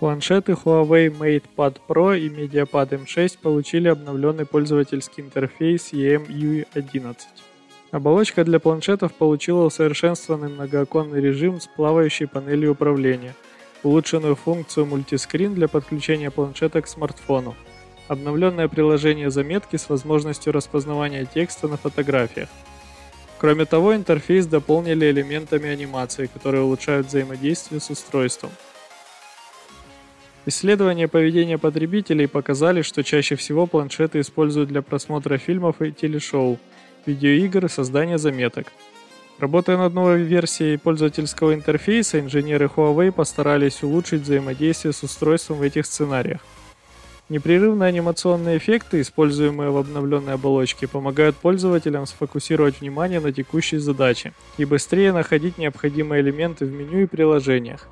Планшеты Huawei MatePad Pro и MediaPad M6 получили обновленный пользовательский интерфейс EMUI 11. Оболочка для планшетов получила усовершенствованный многооконный режим с плавающей панелью управления, улучшенную функцию мультискрин для подключения планшета к смартфону, обновленное приложение заметки с возможностью распознавания текста на фотографиях. Кроме того, интерфейс дополнили элементами анимации, которые улучшают взаимодействие с устройством – Исследования поведения потребителей показали, что чаще всего планшеты используют для просмотра фильмов и телешоу, видеоигр и создания заметок. Работая над новой версией пользовательского интерфейса, инженеры Huawei постарались улучшить взаимодействие с устройством в этих сценариях. Непрерывные анимационные эффекты, используемые в обновленной оболочке, помогают пользователям сфокусировать внимание на текущей задаче и быстрее находить необходимые элементы в меню и приложениях.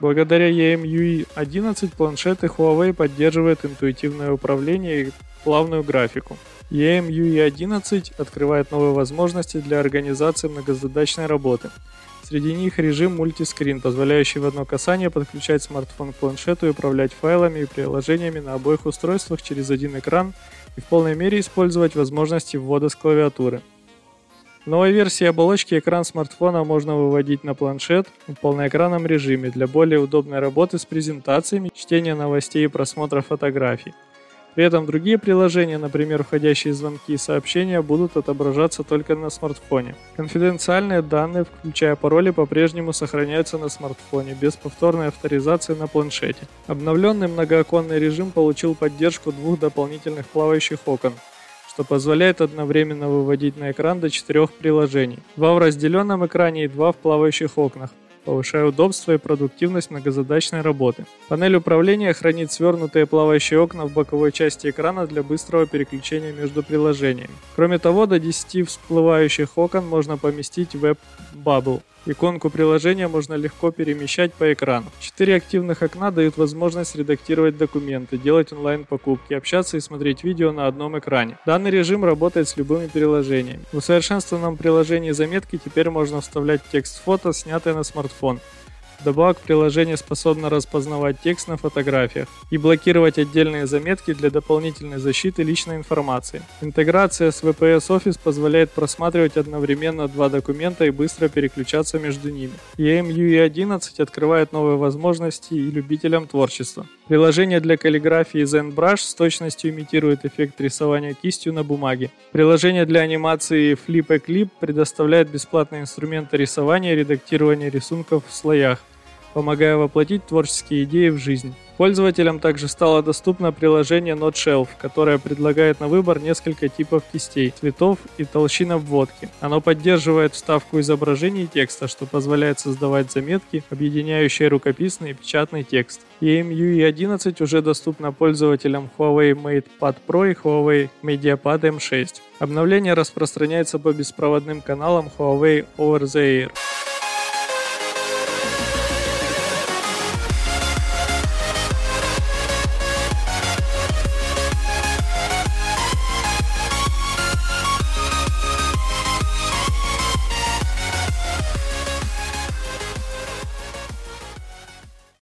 Благодаря EMUI 11 планшеты Huawei поддерживают интуитивное управление и плавную графику. EMUI 11 открывает новые возможности для организации многозадачной работы. Среди них режим мультискрин, позволяющий в одно касание подключать смартфон к планшету и управлять файлами и приложениями на обоих устройствах через один экран и в полной мере использовать возможности ввода с клавиатуры. В новой версии оболочки экран смартфона можно выводить на планшет в полноэкранном режиме для более удобной работы с презентациями, чтения новостей и просмотра фотографий. При этом другие приложения, например, входящие звонки и сообщения, будут отображаться только на смартфоне. Конфиденциальные данные, включая пароли, по-прежнему сохраняются на смартфоне, без повторной авторизации на планшете. Обновленный многооконный режим получил поддержку двух дополнительных плавающих окон, что позволяет одновременно выводить на экран до четырех приложений. Два в разделенном экране и два в плавающих окнах повышая удобство и продуктивность многозадачной работы. Панель управления хранит свернутые плавающие окна в боковой части экрана для быстрого переключения между приложениями. Кроме того, до 10 всплывающих окон можно поместить в Bubble, Иконку приложения можно легко перемещать по экрану. Четыре активных окна дают возможность редактировать документы, делать онлайн-покупки, общаться и смотреть видео на одном экране. Данный режим работает с любыми приложениями. В усовершенствованном приложении заметки теперь можно вставлять текст фото, снятое на смартфон. Вдобавок приложение способно распознавать текст на фотографиях и блокировать отдельные заметки для дополнительной защиты личной информации. Интеграция с VPS Office позволяет просматривать одновременно два документа и быстро переключаться между ними. EMUI 11 открывает новые возможности и любителям творчества. Приложение для каллиграфии ZenBrush с точностью имитирует эффект рисования кистью на бумаге. Приложение для анимации Flip a Clip предоставляет бесплатные инструменты рисования и редактирования рисунков в слоях помогая воплотить творческие идеи в жизнь. Пользователям также стало доступно приложение NoteShelf, которое предлагает на выбор несколько типов кистей, цветов и толщин обводки. Оно поддерживает вставку изображений и текста, что позволяет создавать заметки, объединяющие рукописный и печатный текст. EMUI 11 уже доступна пользователям Huawei MatePad Pro и Huawei MediaPad M6. Обновление распространяется по беспроводным каналам Huawei Over the Air.